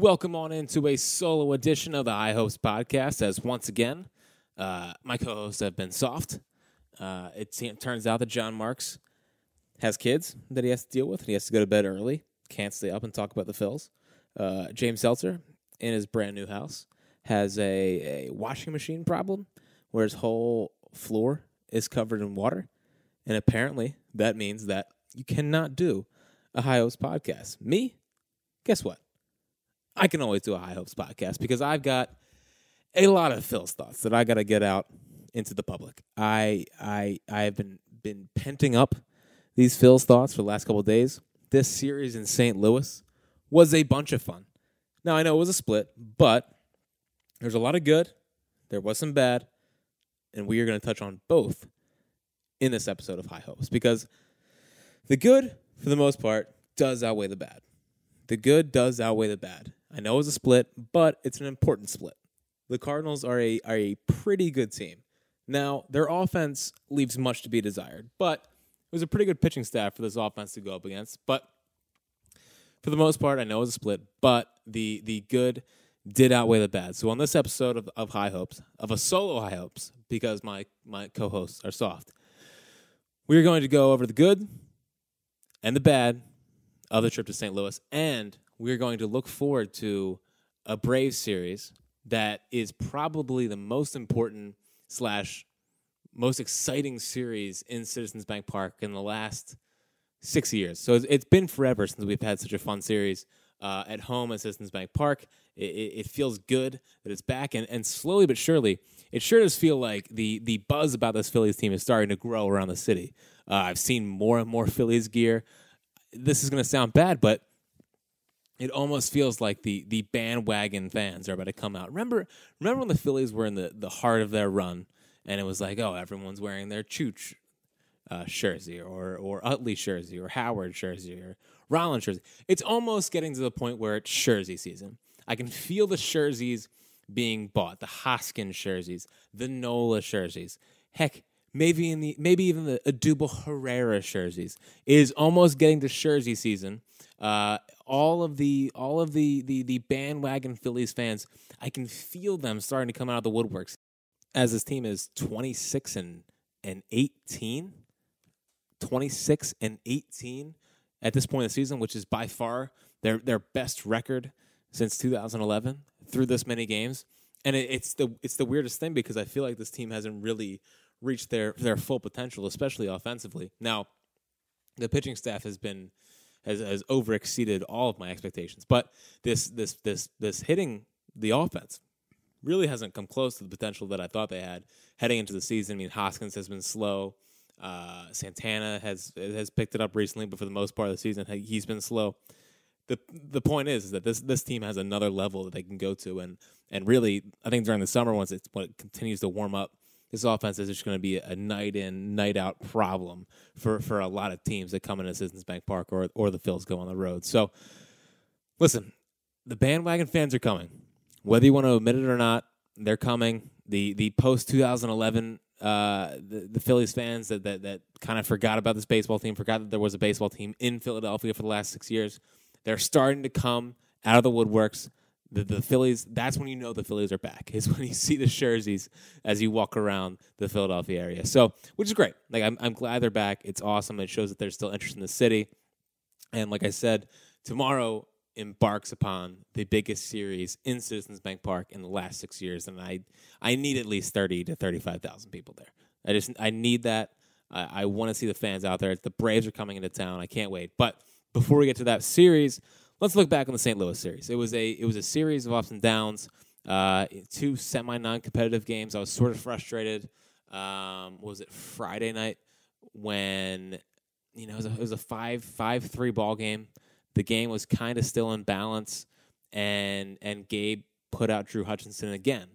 Welcome on into a solo edition of the High Hopes podcast. As once again, uh, my co-hosts have been soft. Uh, it turns out that John Marks has kids that he has to deal with. And he has to go to bed early. Can't stay up and talk about the fills. Uh, James Seltzer in his brand new house has a, a washing machine problem where his whole floor is covered in water, and apparently that means that you cannot do a High Hopes podcast. Me, guess what? I can always do a High Hopes podcast because I've got a lot of Phil's thoughts that I got to get out into the public. I I I have been been penting up these Phil's thoughts for the last couple of days. This series in St. Louis was a bunch of fun. Now I know it was a split, but there's a lot of good, there was some bad, and we are going to touch on both in this episode of High Hopes because the good, for the most part, does outweigh the bad. The good does outweigh the bad. I know it was a split, but it's an important split. The Cardinals are a are a pretty good team. Now, their offense leaves much to be desired, but it was a pretty good pitching staff for this offense to go up against. But for the most part, I know it was a split, but the the good did outweigh the bad. So on this episode of, of High Hopes, of a solo High Hopes, because my my co-hosts are soft, we're going to go over the good and the bad of the trip to St. Louis, and we're going to look forward to a Brave series that is probably the most important slash most exciting series in Citizens Bank Park in the last six years. So it's, been forever since we've had such a fun series uh, at home at Citizens Bank Park. It, it, it, feels good that it's back, and, and slowly but surely, it sure does feel like the the buzz about this Phillies team is starting to grow around the city. Uh, I've seen more and more Phillies gear. This is going to sound bad, but it almost feels like the the bandwagon fans are about to come out. Remember, remember when the Phillies were in the, the heart of their run, and it was like, oh, everyone's wearing their Chooch uh, jersey, or or Utley jersey, or Howard jersey, or Rollins jersey. It's almost getting to the point where it's jersey season. I can feel the jerseys being bought, the Hoskins jerseys, the Nola jerseys. Heck, maybe in the maybe even the Odubel Herrera jerseys is almost getting to jersey season. Uh, all of the all of the, the the bandwagon Phillies fans, I can feel them starting to come out of the woodworks. As this team is 26 and and 18, 26 and 18 at this point in the season, which is by far their their best record since 2011 through this many games. And it, it's the it's the weirdest thing because I feel like this team hasn't really reached their their full potential, especially offensively. Now, the pitching staff has been has, has over exceeded all of my expectations. But this this this this hitting the offense really hasn't come close to the potential that I thought they had heading into the season. I mean, Hoskins has been slow. Uh, Santana has has picked it up recently, but for the most part of the season, he's been slow. the The point is, is that this this team has another level that they can go to, and and really, I think during the summer, once it when it continues to warm up, this offense is just going to be a night in, night out problem for, for a lot of teams that come into Citizens Bank Park or or the Phils go on the road. So, listen, the bandwagon fans are coming, whether you want to admit it or not. They're coming. The the post 2011 uh, the, the Phillies fans that, that that kind of forgot about this baseball team, forgot that there was a baseball team in Philadelphia for the last six years. They're starting to come out of the woodworks the, the Phillies, that's when you know the Phillies are back, is when you see the jerseys as you walk around the Philadelphia area. So, which is great. Like, I'm, I'm glad they're back. It's awesome. It shows that there's still interest in the city. And like I said, tomorrow embarks upon the biggest series in Citizens Bank Park in the last six years. And I, I need at least 30 to 35,000 people there. I just, I need that. I, I want to see the fans out there. The Braves are coming into town. I can't wait. But before we get to that series, let's look back on the St. Louis series. It was a it was a series of ups and downs. Uh, two semi non competitive games. I was sort of frustrated. Um, was it Friday night when you know it was a, it was a five five three ball game. The game was kind of still in balance, and and Gabe put out Drew Hutchinson again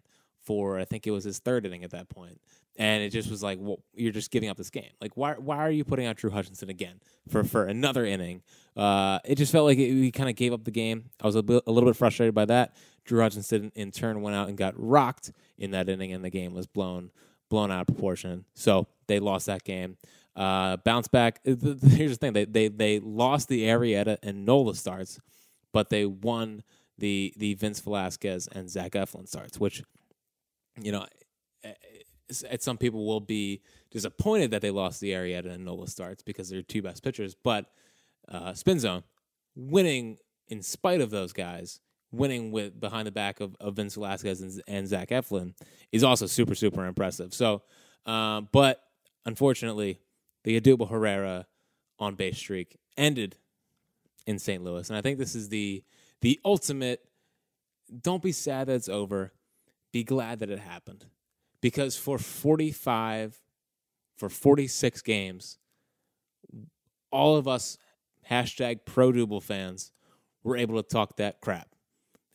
for I think it was his third inning at that point, and it just was like, well, you're just giving up this game. Like, why why are you putting out Drew Hutchinson again for for another inning? Uh, it just felt like we kind of gave up the game. I was a, a little bit frustrated by that. Drew Hutchinson in turn went out and got rocked in that inning, and the game was blown blown out of proportion. So they lost that game. Uh, bounce back. Here's the thing: they they they lost the Arrieta and Nola starts, but they won the the Vince Velasquez and Zach Eflin starts, which you know, some people will be disappointed that they lost the Arrieta and Nola starts because they're two best pitchers. But uh, Spin Zone winning in spite of those guys, winning with behind the back of, of Vince Velasquez and, and Zach Eflin is also super super impressive. So, uh, but unfortunately, the Odubel Herrera on base streak ended in St. Louis, and I think this is the the ultimate. Don't be sad that it's over be glad that it happened. Because for 45, for 46 games, all of us hashtag pro fans were able to talk that crap.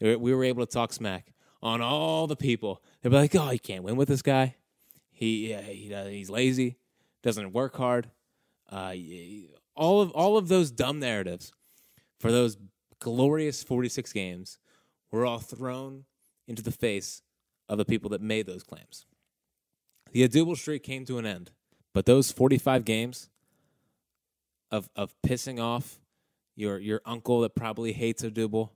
We were able to talk smack on all the people. They'd be like, oh, you can't win with this guy. He, uh, he he's lazy, doesn't work hard. Uh, all of all of those dumb narratives for those glorious 46 games were all thrown into the face of the people that made those claims. The Odubel streak came to an end, but those 45 games of of pissing off your your uncle that probably hates Odubel,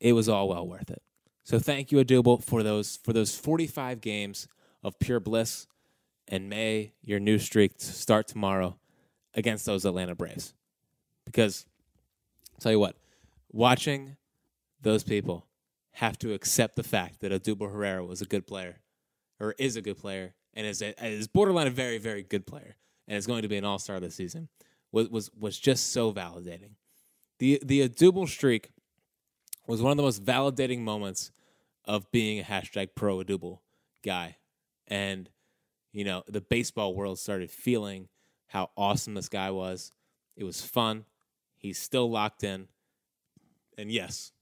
it was all well worth it. So thank you, Odubel, for those for those 45 games of pure bliss. And may your new streak start tomorrow against those Atlanta Braves. Because tell you what, watching those people have to accept the fact that Odubel Herrera was a good player, or is a good player, and is a, is borderline a very very good player, and is going to be an All Star this season. Was was was just so validating. The the Odubel streak was one of the most validating moments of being a hashtag pro Odubel guy, and you know the baseball world started feeling how awesome this guy was. It was fun. He's still locked in, and yes,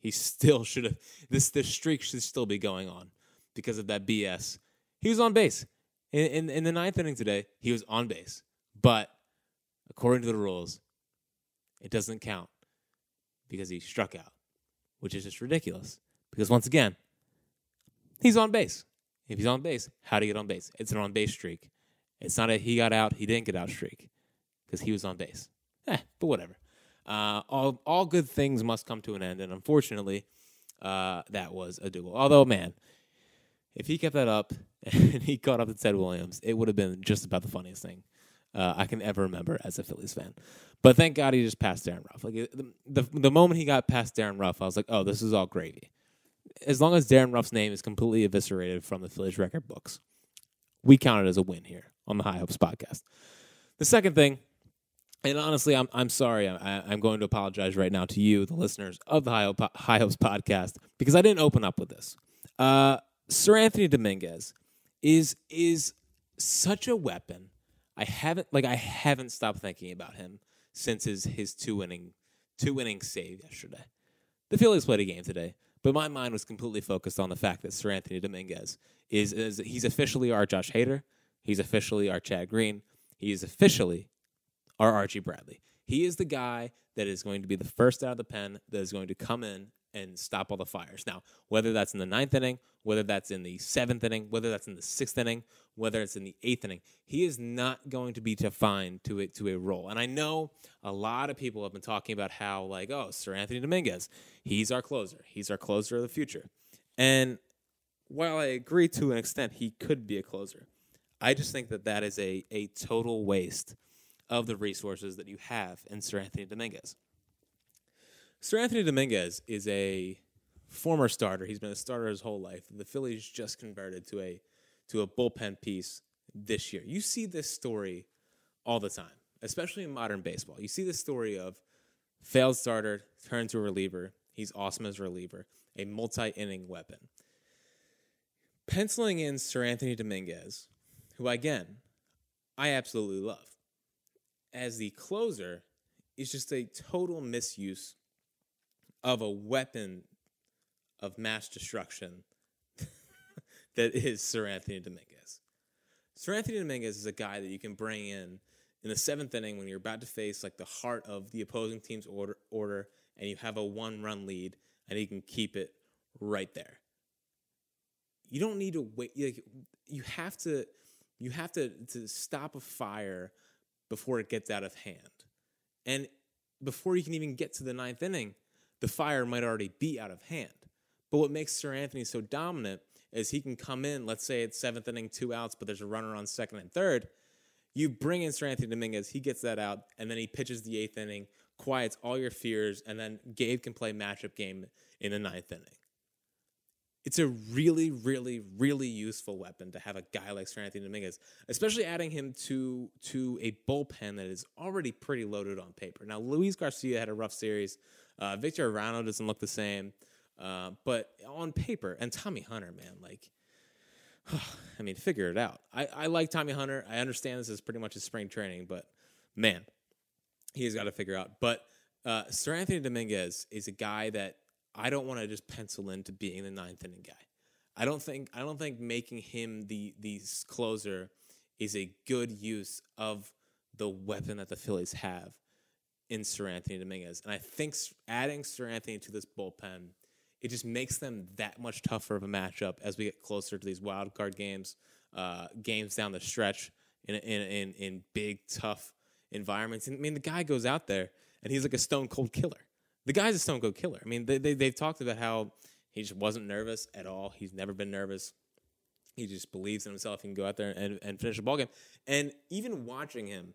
he still should have this this streak should still be going on because of that BS. He was on base. In, in, in the ninth inning today, he was on base. But according to the rules, it doesn't count because he struck out, which is just ridiculous. Because once again, he's on base. If he's on base, how do you get on base? It's an on base streak. It's not a he got out, he didn't get out streak because he was on base. Eh, but whatever. Uh, all all good things must come to an end, and unfortunately, uh, that was Odubel. Although, man, if he kept that up and he caught up to Ted Williams, it would have been just about the funniest thing uh, I can ever remember as a Phillies fan. But thank God he just passed Darin Ruf. Like the, the the moment he got past Darin Ruf, I was like, oh, this is all gravy. As long as Darin Ruf's name is completely eviscerated from the Phillies record books, we count it as a win here on the High Hopes podcast. The second thing and honestly, I'm I'm sorry. I, I'm going to apologize right now to you, the listeners of the High, High Hopes podcast, because I didn't open up with this. Uh, Seranthony Dominguez is is such a weapon. I haven't like I haven't stopped thinking about him since his his two inning two inning save yesterday. The Phillies played a game today, but my mind was completely focused on the fact that Seranthony Dominguez is, is he's officially our Josh Hader. He's officially our Chad Green. He is officially our Archie Bradley. He is the guy that is going to be the first out of the pen that is going to come in and stop all the fires. Now, whether that's in the ninth inning, whether that's in the seventh inning, whether that's in the sixth inning, whether it's in the eighth inning, he is not going to be defined to it to a role. And I know a lot of people have been talking about how, like, oh, Seranthony Dominguez, he's our closer, he's our closer of the future. And while I agree to an extent, he could be a closer. I just think that that is a a total waste of the resources that you have in Seranthony Dominguez. Seranthony Dominguez is a former starter. He's been a starter his whole life. The Phillies just converted to a to a bullpen piece this year. You see this story all the time. especially in modern baseball. You see the story of failed starter, turned to a reliever. He's awesome as a reliever, a multi inning weapon. Penciling in Seranthony Dominguez, who again, I absolutely love, as the closer is just a total misuse of a weapon of mass destruction that is Seranthony Dominguez. Seranthony Dominguez is a guy that you can bring in in the seventh inning when you're about to face like the heart of the opposing team's order, order and you have a one run lead and he can keep it right there. You don't need to wait. Like, you have to, you have to, to stop a fire before it gets out of hand. And before you can even get to the ninth inning, the fire might already be out of hand. But what makes Seranthony so dominant is he can come in, let's say it's seventh inning, two outs, but there's a runner on second and third. You bring in Seranthony Dominguez, he gets that out, and then he pitches the eighth inning, quiets all your fears, and then Gabe can play matchup game in the ninth inning. It's a really, really, really useful weapon to have a guy like Seranthony Dominguez, especially adding him to to a bullpen that is already pretty loaded on paper. Now, Luis Garcia had a rough series. Uh, Victor Arano doesn't look the same. Uh, but on paper, and Tommy Hunter, man, like, I mean, figure it out. I, I like Tommy Hunter. I understand this is pretty much his spring training, but man, he's got to figure out. But uh, Seranthony Dominguez is a guy that I don't want to just pencil into being the ninth inning guy. I don't think I don't think making him the the closer is a good use of the weapon that the Phillies have in Seranthony Dominguez. And I think adding Seranthony to this bullpen it just makes them that much tougher of a matchup as we get closer to these wild card games, uh, games down the stretch in, in in in big tough environments. And, I mean, the guy goes out there and he's like a stone cold killer. The guy's a stone cold killer. I mean, they, they they've talked about how he just wasn't nervous at all. He's never been nervous. He just believes in himself. He can go out there and, and finish a ball game. And even watching him,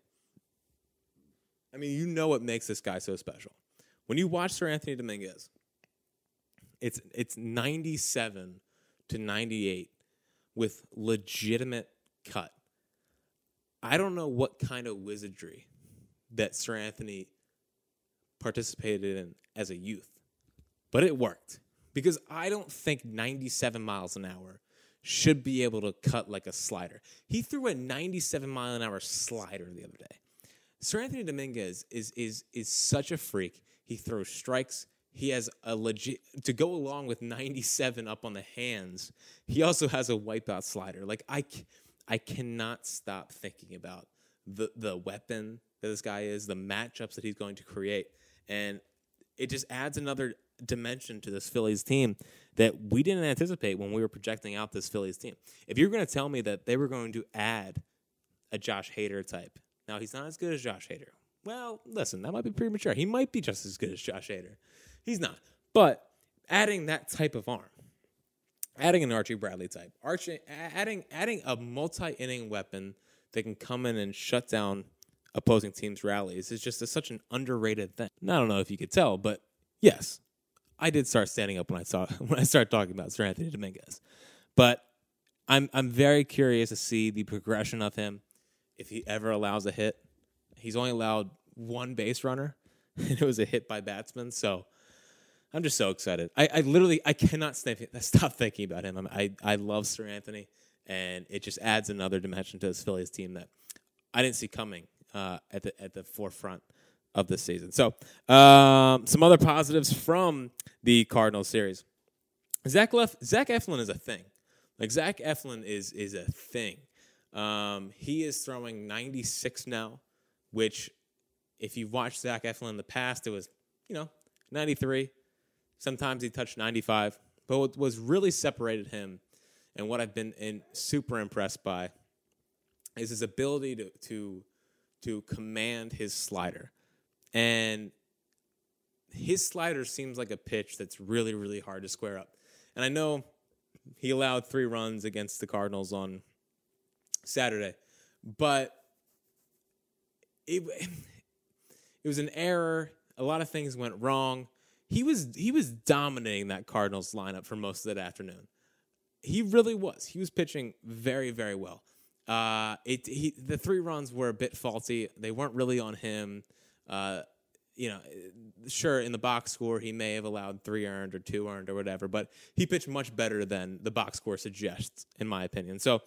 I mean, you know what makes this guy so special. When you watch Seranthony Dominguez, it's it's 97 to 98 with legitimate cut. I don't know what kind of wizardry that Seranthony participated in as a youth, but it worked because I don't think 97 miles an hour should be able to cut like a slider. He threw a 97 mile an hour slider the other day. Seranthony Dominguez is is is such a freak. He throws strikes, he has a legit to go along with 97 up on the hands. He also has a wipeout slider. Like I, I cannot stop thinking about the the weapon that this guy is, the matchups that he's going to create, and it just adds another dimension to this Phillies team that we didn't anticipate when we were projecting out this Phillies team. If you're going to tell me that they were going to add a Josh Hader type, now he's not as good as Josh Hader. Well, listen, that might be premature. He might be just as good as Josh Hader. He's not. But adding that type of arm, adding an Archie Bradley type, Archie, adding adding a multi-inning weapon that can come in and shut down opposing teams' rallies is just a, such an underrated thing. I don't know if you could tell, but yes, I did start standing up when I saw when I started talking about Seranthony Dominguez. But I'm I'm very curious to see the progression of him if he ever allows a hit. He's only allowed one base runner, and it was a hit by batsman. So I'm just so excited. I, I literally I cannot stop thinking about him. I I love Seranthony, and it just adds another dimension to this Phillies team that I didn't see coming uh, at the at the forefront of this season. So um, some other positives from the Cardinals series. Zach Lef- Zach Eflin is a thing. Like Zach Eflin is is a thing. Um, he is throwing 96 now, which if you've watched Zach Eflin in the past, it was you know 93. Sometimes he touched 95. But what was really separated him and what I've been in, super impressed by is his ability to, to, to command his slider. And his slider seems like a pitch that's really, really hard to square up. And I know he allowed three runs against the Cardinals on Saturday, but it, it was an error. A lot of things went wrong he was he was dominating that Cardinals lineup for most of that afternoon. He really was. He was pitching very very well. Uh, it he, the three runs were a bit faulty. They weren't really on him. Uh, you know, sure in the box score he may have allowed three earned or two earned or whatever, but he pitched much better than the box score suggests, in my opinion. So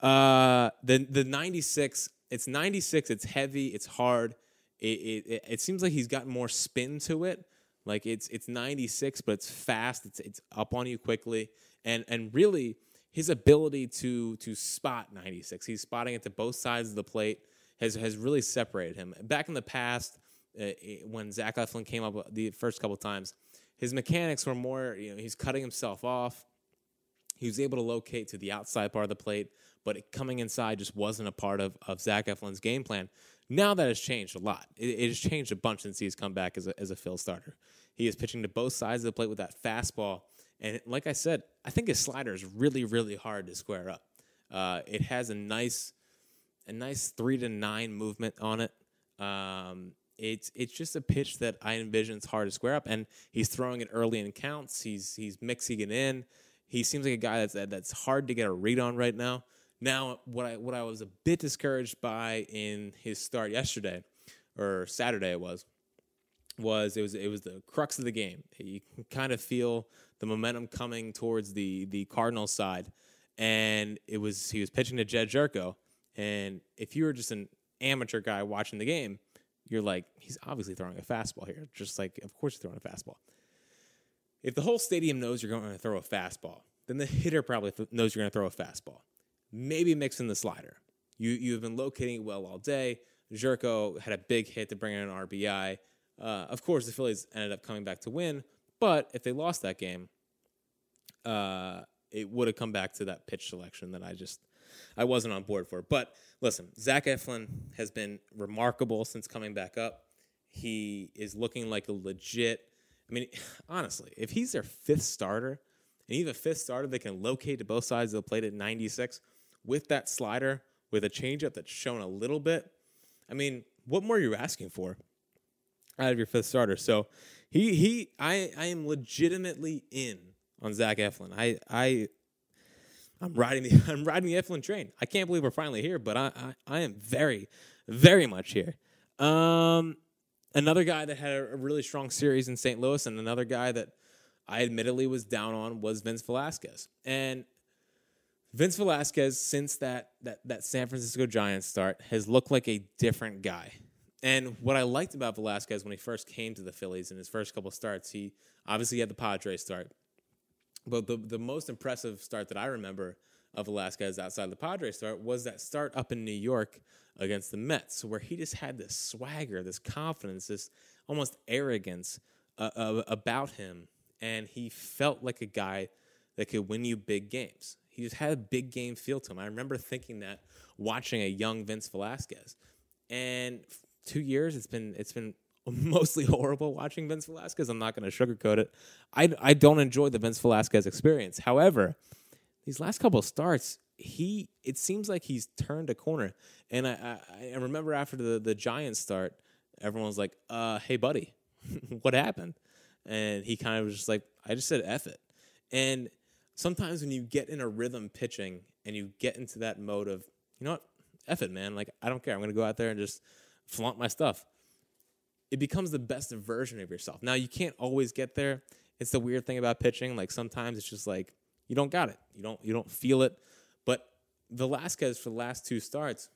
uh, the the 96, it's 96. It's heavy. It's hard. It, it it seems like he's got more spin to it. Like it's it's 96, but it's fast. It's it's up on you quickly, and and really his ability to to spot 96. He's spotting it to both sides of the plate has has really separated him. Back in the past, uh, when Zach Eflin came up the first couple times, his mechanics were more. You know, he's cutting himself off. He was able to locate to the outside part of the plate, but coming inside just wasn't a part of, of Zach Eflin's game plan. Now that has changed a lot. It, it, has changed a bunch since he's come back as a, as a Phil starter. He is pitching to both sides of the plate with that fastball. And like I said, I think his slider is really, really hard to square up. Uh, it has a nice, a nice three to nine movement on it. Um, it's it's just a pitch that I envision it's hard to square up, and he's throwing it early in counts. He's he's mixing it in. He seems like a guy that's that's hard to get a read on right now. Now, what I what I was a bit discouraged by in his start yesterday or Saturday it was was it was it was the crux of the game. You can kind of feel the momentum coming towards the the Cardinals side, and it was he was pitching to Jedd Gyorko, and if you were just an amateur guy watching the game, you're like he's obviously throwing a fastball here, just like of course he's throwing a fastball. If the whole stadium knows you're going to throw a fastball, then the hitter probably th- knows you're going to throw a fastball maybe mix in the slider. You you've been locating well all day. Gyorko had a big hit to bring in an RBI. Uh, of course, the Phillies ended up coming back to win, but if they lost that game, uh, it would have come back to that pitch selection that I just I wasn't on board for. But listen, Zach Eflin has been remarkable since coming back up. He is looking like a legit. I mean, honestly, if he's their fifth starter, and even a fifth starter that can locate to both sides of the plate at 96, with that slider, with a changeup that's shown a little bit. I mean, what more are you asking for out of your fifth starter? So he he I I am legitimately in on Zach Eflin. I I I'm riding the I'm riding the Eflin train. I can't believe we're finally here, but I I, I am very very much here. Um, another guy that had a really strong series in St. Louis, and another guy that I admittedly was down on was Vince Velasquez. And Vince Velasquez, since that that that San Francisco Giants start, has looked like a different guy. And what I liked about Velasquez when he first came to the Phillies in his first couple starts, he obviously had the Padres start. But the, the most impressive start that I remember of Velasquez outside the Padres start was that start up in New York against the Mets, where he just had this swagger, this confidence, this almost arrogance uh, uh, about him. And he felt like a guy that could win you big games. He just had a big game feel to him. I remember thinking that watching a young Vince Velasquez. And two years, it's been it's been mostly horrible watching Vince Velasquez. I'm not going to sugarcoat it. I, I don't enjoy the Vince Velasquez experience. However, these last couple starts, he it seems like he's turned a corner. And I, I, I remember after the, the Giants start, everyone was like, uh, hey, buddy, what happened? And he kind of was just like, I just said F it. And sometimes when you get in a rhythm pitching and you get into that mode of, you know what, F it, man. Like, I don't care. I'm going to go out there and just flaunt my stuff. It becomes the best version of yourself. Now, you can't always get there. It's the weird thing about pitching. Like, sometimes it's just like, you don't got it. You don't, you don't feel it. But Velasquez, for the last two starts,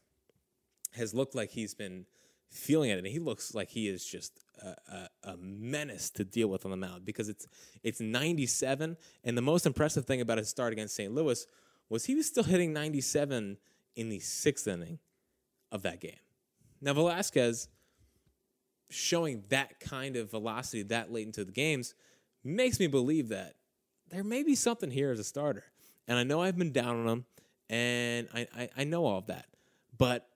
has looked like he's been feeling it, and he looks like he is just a, a, a, menace to deal with on the mound because it's it's 97, and the most impressive thing about his start against St. Louis was he was still hitting 97 in the sixth inning of that game. Now Velasquez showing that kind of velocity that late into the games makes me believe that there may be something here as a starter. And I know I've been down on him, and I, I, I know all of that, but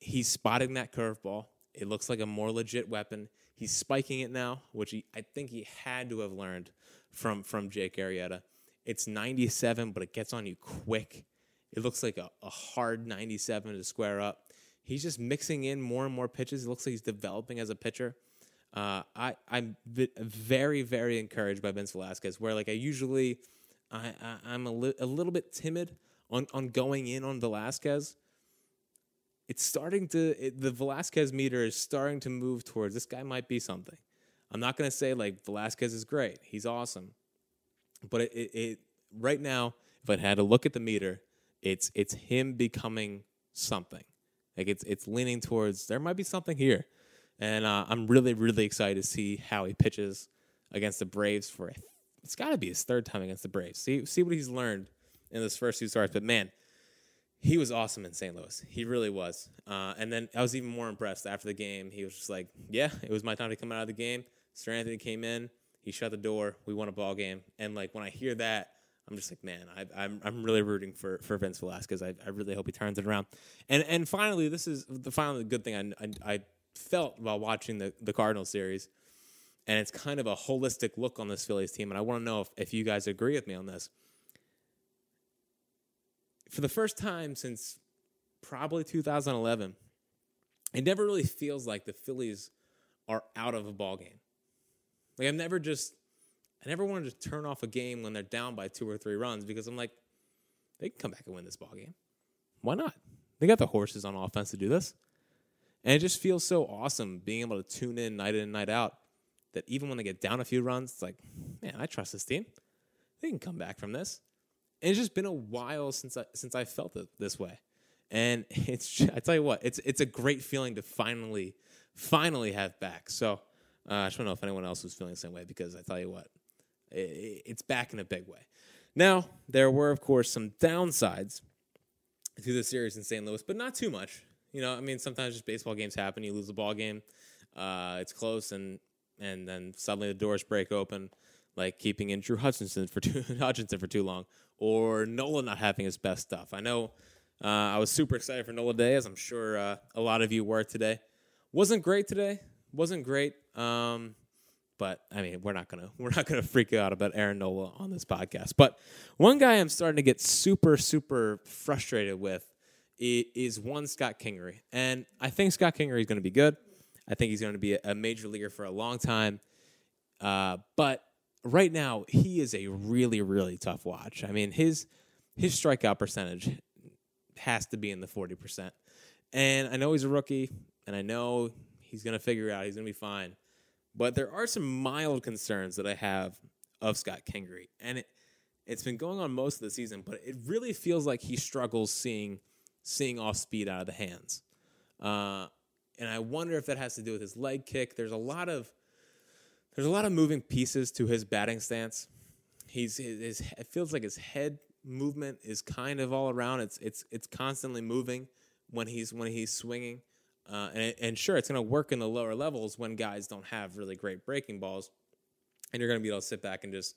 he's spotting that curveball. It looks like a more legit weapon. He's spiking it now, which he, I think he had to have learned from from Jake Arrieta. It's 97, but it gets on you quick. It looks like a, a hard 97 to square up. He's just mixing in more and more pitches. It looks like he's developing as a pitcher. Uh, I I'm very very encouraged by Vince Velasquez. Where like I usually I, I am a, li- a little bit timid on on going in on Velasquez, it's starting to it, the Velasquez meter is starting to move towards this guy might be something. I'm not gonna say like Velasquez is great, he's awesome, but it, it, it right now, if I had to look at the meter, it's it's him becoming something. Like it's it's leaning towards there might be something here, and uh, I'm really really excited to see how he pitches against the Braves for it's got to be his third time against the Braves. See see what he's learned in this first two starts. But man, he was awesome in St. Louis. He really was. Uh, and then I was even more impressed after the game. He was just like, "Yeah, it was my time to come out of the game." Seranthony came in. He shut the door. We won a ball game. And like when I hear that, I'm just like, man, I, am I'm, I'm really rooting for for Vince Velasquez. I, I really hope he turns it around. And and finally, this is the finally good thing I, I, I felt while watching the the Cardinals series, and it's kind of a holistic look on this Phillies team. And I want to know if if you guys agree with me on this for the first time since probably 2011, it never really feels like the Phillies are out of a ball game. Like I've never just I never wanted to turn off a game when they're down by two or three runs because I'm like, they can come back and win this ball game. Why not? They got the horses on offense to do this. And it just feels so awesome being able to tune in night in and night out that even when they get down a few runs, it's like, man, I trust this team. They can come back from this. And it's just been a while since I since I felt it this way. And it's I tell you what, it's it's a great feeling to finally finally have back. So uh, I just want to know if anyone else was feeling the same way because I tell you what, it, it's back in a big way. Now there were of course some downsides to the series in St. Louis, but not too much. You know, I mean, sometimes just baseball games happen. You lose a ball game, uh, it's close, and and then suddenly the doors break open like keeping in Drew Hutchison for too Hutchinson for too long, or Nola not having his best stuff. I know uh, I was super excited for Nola Day, as I'm sure uh, a lot of you were today. Wasn't great today. Wasn't great. Um, but I mean, we're not gonna we're not gonna freak out about Aaron Nola on this podcast. But one guy I'm starting to get super super frustrated with is one Scott Kingery, and I think Scott Kingery is going to be good. I think he's going to be a major leaguer for a long time. Uh, but right now he is a really really tough watch. I mean his his strikeout percentage has to be in the forty percent, and I know he's a rookie, and I know he's going to figure out. He's going to be fine, but there are some mild concerns that I have of Scott Kingery, and it it's been going on most of the season, but it really feels like he struggles seeing seeing off speed out of the hands. Uh, and I wonder if that has to do with his leg kick. There's a lot of there's a lot of moving pieces to his batting stance. He's his, his it feels like his head movement is kind of all around. It's it's it's constantly moving when he's when he's swinging. Uh, and, and sure, it's going to work in the lower levels when guys don't have really great breaking balls, and you're going to be able to sit back and just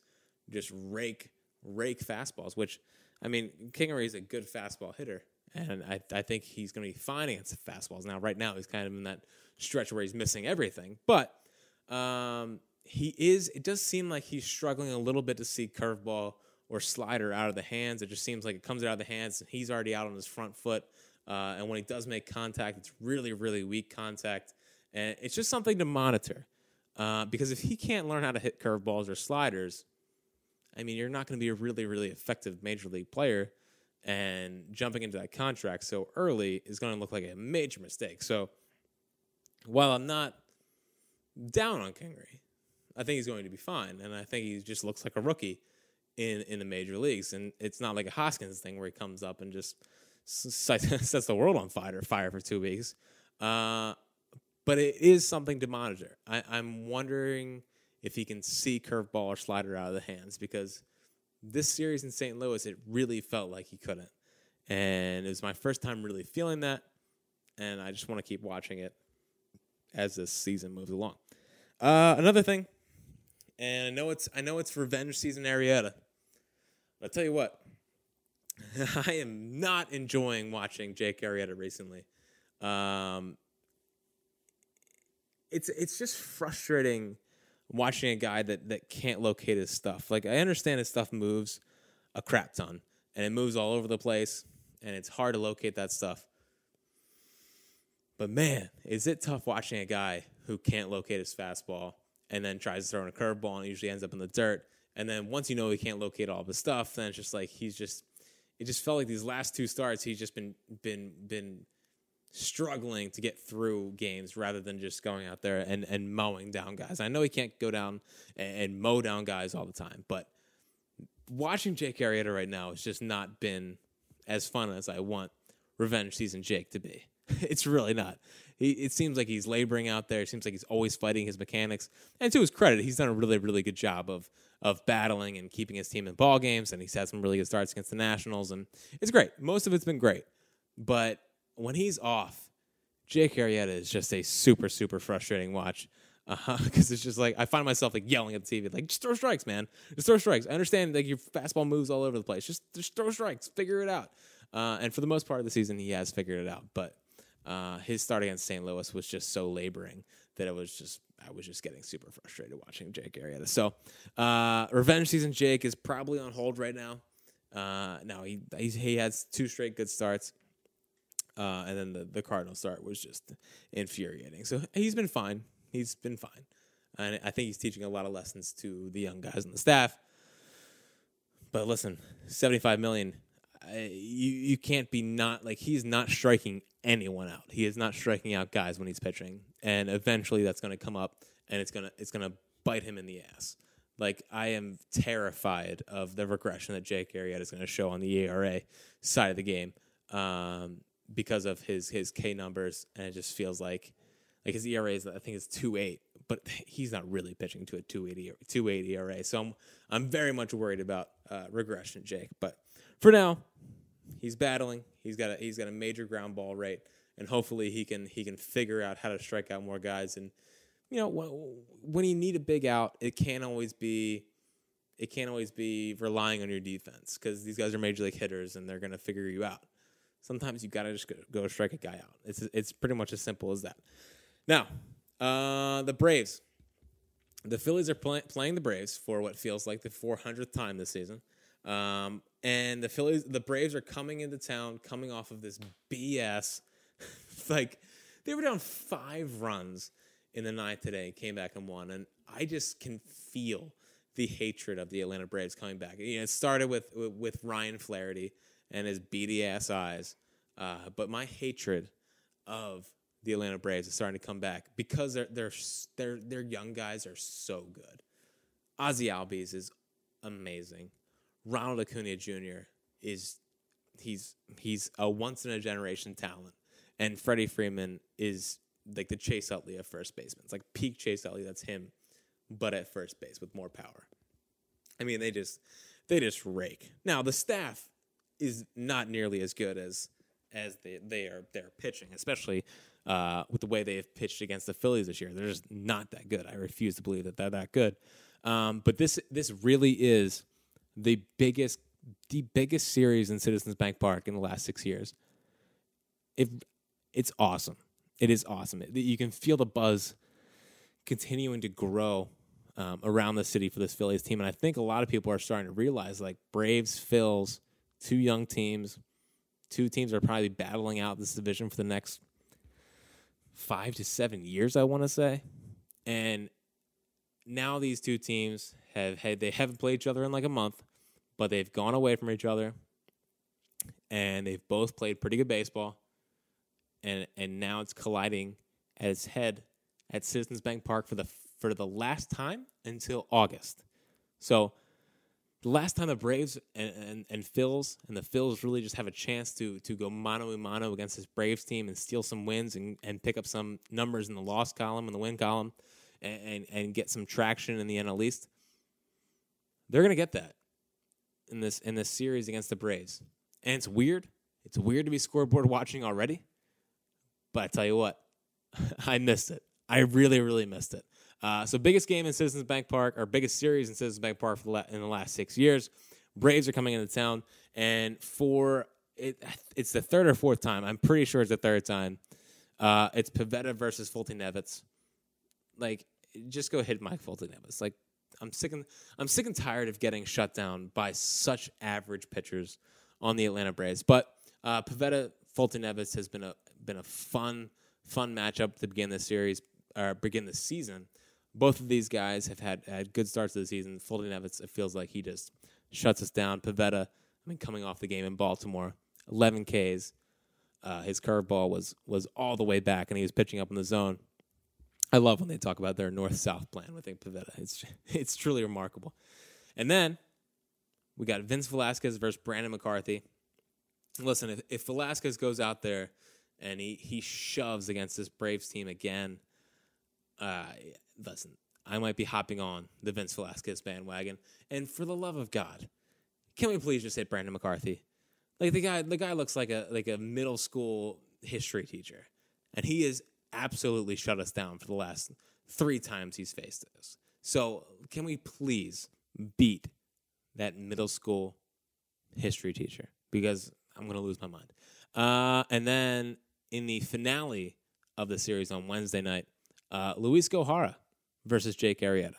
just rake rake fastballs. Which, I mean, Kingery is a good fastball hitter, and I I think he's going to be fine against fastballs. Now, right now, he's kind of in that stretch where he's missing everything, but um, he is. It does seem like he's struggling a little bit to see curveball or slider out of the hands. It just seems like it comes out of the hands. And he's already out on his front foot, uh, and when he does make contact, it's really, really weak contact, and it's just something to monitor. Uh, because if he can't learn how to hit curveballs or sliders, I mean, you're not going to be a really, really effective major league player. And jumping into that contract so early is going to look like a major mistake. So, while I'm not down on Kingery, I think he's going to be fine, and I think he just looks like a rookie in in the major leagues. And it's not like a Hoskins thing where he comes up and just sets the world on fire fire for two weeks. Uh, but it is something to monitor. I, I'm wondering if he can see curveball or slider out of the hands because this series in St. Louis, it really felt like he couldn't. And it was my first time really feeling that. And I just want to keep watching it as this season moves along. Uh, another thing and I know it's I know it's revenge season Arrieta. But I'll tell you what, I am not enjoying watching Jake Arrieta recently. Um, it's it's just frustrating watching a guy that that can't locate his stuff. Like I understand his stuff moves a crap ton and it moves all over the place and it's hard to locate that stuff. But man, is it tough watching a guy who can't locate his fastball and then tries to throw in a curveball and usually ends up in the dirt. And then once you know he can't locate all the stuff, then it's just like he's just it just felt like these last two starts he's just been been been struggling to get through games rather than just going out there and, and mowing down guys. I know he can't go down and, and mow down guys all the time, but watching Jake Arrieta right now has just not been as fun as I want revenge season Jake to be. it's really not. He, it seems like he's laboring out there. It seems like he's always fighting his mechanics. And to his credit, he's done a really, really good job of of battling and keeping his team in ball games. And he's had some really good starts against the Nationals, and it's great. Most of it's been great, but when he's off, Jake Arrieta is just a super, super frustrating watch. Because uh-huh, it's just like I find myself like yelling at the TV, like just throw strikes, man, just throw strikes. I understand like your fastball moves all over the place. Just just throw strikes, figure it out. Uh, and for the most part of the season, he has figured it out. But uh, his start against St. Louis was just so laboring that it was just I was just getting super frustrated watching Jake Arrieta. So, uh, revenge season Jake is probably on hold right now. Uh, now he he has two straight good starts, uh, and then the the Cardinal start was just infuriating. So he's been fine. He's been fine, and I think he's teaching a lot of lessons to the young guys on the staff. But listen, seventy five million you you can't be not like he's not striking anyone out. He is not striking out guys when he's pitching, and eventually that's going to come up, and it's gonna it's gonna bite him in the ass. Like I am terrified of the regression that Jake Arrieta is going to show on the ERA side of the game um, because of his his K numbers, and it just feels like like his ERA is I think it's two eight, but he's not really pitching to a 280 280 ERA. So I'm I'm very much worried about uh, regression, Jake. But for now, he's battling. He's got a he's got a major ground ball rate, and hopefully he can he can figure out how to strike out more guys. And you know when, when you need a big out, it can't always be it can't always be relying on your defense because these guys are major league hitters and they're gonna figure you out. Sometimes you gotta just go, go strike a guy out. It's it's pretty much as simple as that. Now, uh, the Braves. The Phillies are play, playing the Braves for what feels like the 400th time this season. Um, and the Phillies, the Braves are coming into town, coming off of this BS. like they were down five runs in the ninth today, came back and won, and I just can feel the hatred of the Atlanta Braves coming back. You know, it started with with Ryan Flaherty and his beady ass eyes, uh, but my hatred of the Atlanta Braves is starting to come back because their their their their young guys are so good. Ozzy Albies is amazing. Ronald Acuna Jr. is he's he's a once in a generation talent, and Freddie Freeman is like the Chase Utley of first baseman. It's like peak Chase Utley. That's him, but at first base with more power. I mean, they just they just rake. Now the staff is not nearly as good as as they they are they're pitching, especially uh, with the way they have pitched against the Phillies this year. They're just not that good. I refuse to believe that they're that good. Um, but this this really is the biggest the biggest series in Citizens Bank Park in the last six years. If it's awesome, it is awesome. You can feel the buzz continuing to grow um, around the city for this Phillies team, and I think a lot of people are starting to realize like Braves, Phils, two young teams, two teams are probably battling out this division for the next five to seven years. I want to say, and now these two teams have had they haven't played each other in like a month but they've gone away from each other and they've both played pretty good baseball and and now it's colliding at its head at Citizens Bank Park for the for the last time until August. So the last time the Braves and, and, and Phils and the Phils really just have a chance to to go mano a mano against this Braves team and steal some wins and, and pick up some numbers in the loss column and the win column and, and, and get some traction in the NL East, they're gonna get that in this in this series against the Braves. And it's weird. It's weird to be scoreboard watching already. But I tell you what, I missed it. I really, really missed it. Uh, so biggest game in Citizens Bank Park, or biggest series in Citizens Bank Park in the last six years. Braves are coming into town, and for it, it's the third or fourth time. I'm pretty sure it's the third time. Uh, it's Pivetta versus Foltynewicz. Like, just go hit Mike Foltynewicz. Like, I'm sick and I'm sick and tired of getting shut down by such average pitchers on the Atlanta Braves. But uh, Pivetta Foltynewicz has been a been a fun fun matchup to begin the series or begin the season. Both of these guys have had had good starts to the season. Foltynewicz, it feels like he just shuts us down. Pivetta, I mean, coming off the game in Baltimore, 11 Ks. Uh, his curveball was was all the way back, and he was pitching up in the zone. I love when they talk about their north south plan with Pivetta. It's it's truly remarkable. And then we got Vince Velasquez versus Brandon McCarthy. Listen, if, if Velasquez goes out there and he he shoves against this Braves team again, uh, listen, I might be hopping on the Vince Velasquez bandwagon. And for the love of God, can we please just hit Brandon McCarthy? Like the guy, the guy looks like a like a middle school history teacher, and he has absolutely shut us down for the last three times he's faced us. So can we please beat that middle school history teacher? Because I'm gonna lose my mind. Uh, and then in the finale of the series on Wednesday night, uh, Luiz Gohara versus Jake Arrieta.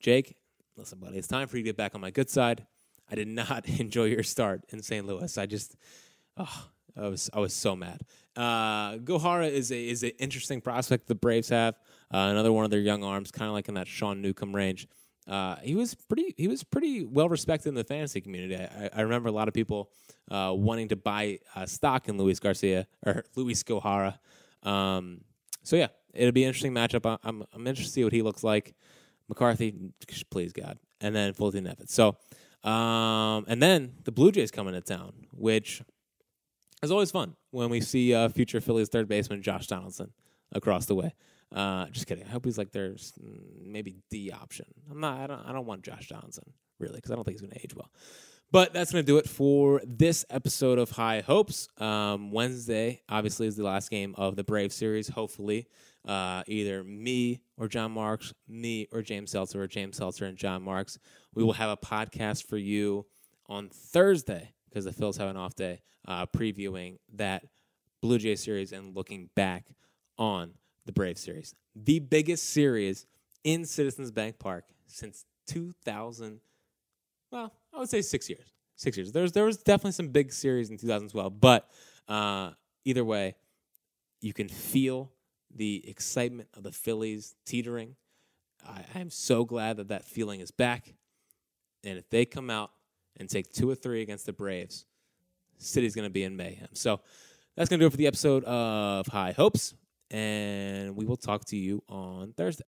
Jake, listen, buddy, it's time for you to get back on my good side. I did not enjoy your start in St. Louis. I just, oh, I was I was so mad. Uh, Gohara is a is an interesting prospect the Braves have. Uh, another one of their young arms, kind of like in that Sean Newcomb range. Uh, he was pretty he was pretty well respected in the fantasy community. I, I remember a lot of people uh, wanting to buy uh, stock in Luis Garcia or Luiz Gohara. Um, so yeah, it'll be an interesting matchup. I'm I'm interested to see what he looks like. McCarthy, please God, and then Foltynewicz. So um, and then the Blue Jays coming into town, which is always fun when we see uh, future Phillies third baseman Josh Donaldson across the way. Uh, just kidding. I hope he's like there's maybe the option. I'm not. I don't. I don't want Josh Donaldson really because I don't think he's going to age well. But that's going to do it for this episode of High Hopes. Um, Wednesday, obviously, is the last game of the Brave series. Hopefully, uh, either me or John Marks, me or James Seltzer, or James Seltzer and John Marks. We will have a podcast for you on Thursday because the Phils have an off day, uh, previewing that Blue Jay series and looking back on the Brave series. The biggest series in Citizens Bank Park since 2000. Well, I would say six years. Six years. There was, there was definitely some big series in 2012, but uh, either way, you can feel the excitement of the Phillies teetering. I, I'm so glad that that feeling is back. And if they come out and take two or three against the Braves, City's going to be in mayhem. So that's going to do it for the episode of High Hopes. And we will talk to you on Thursday.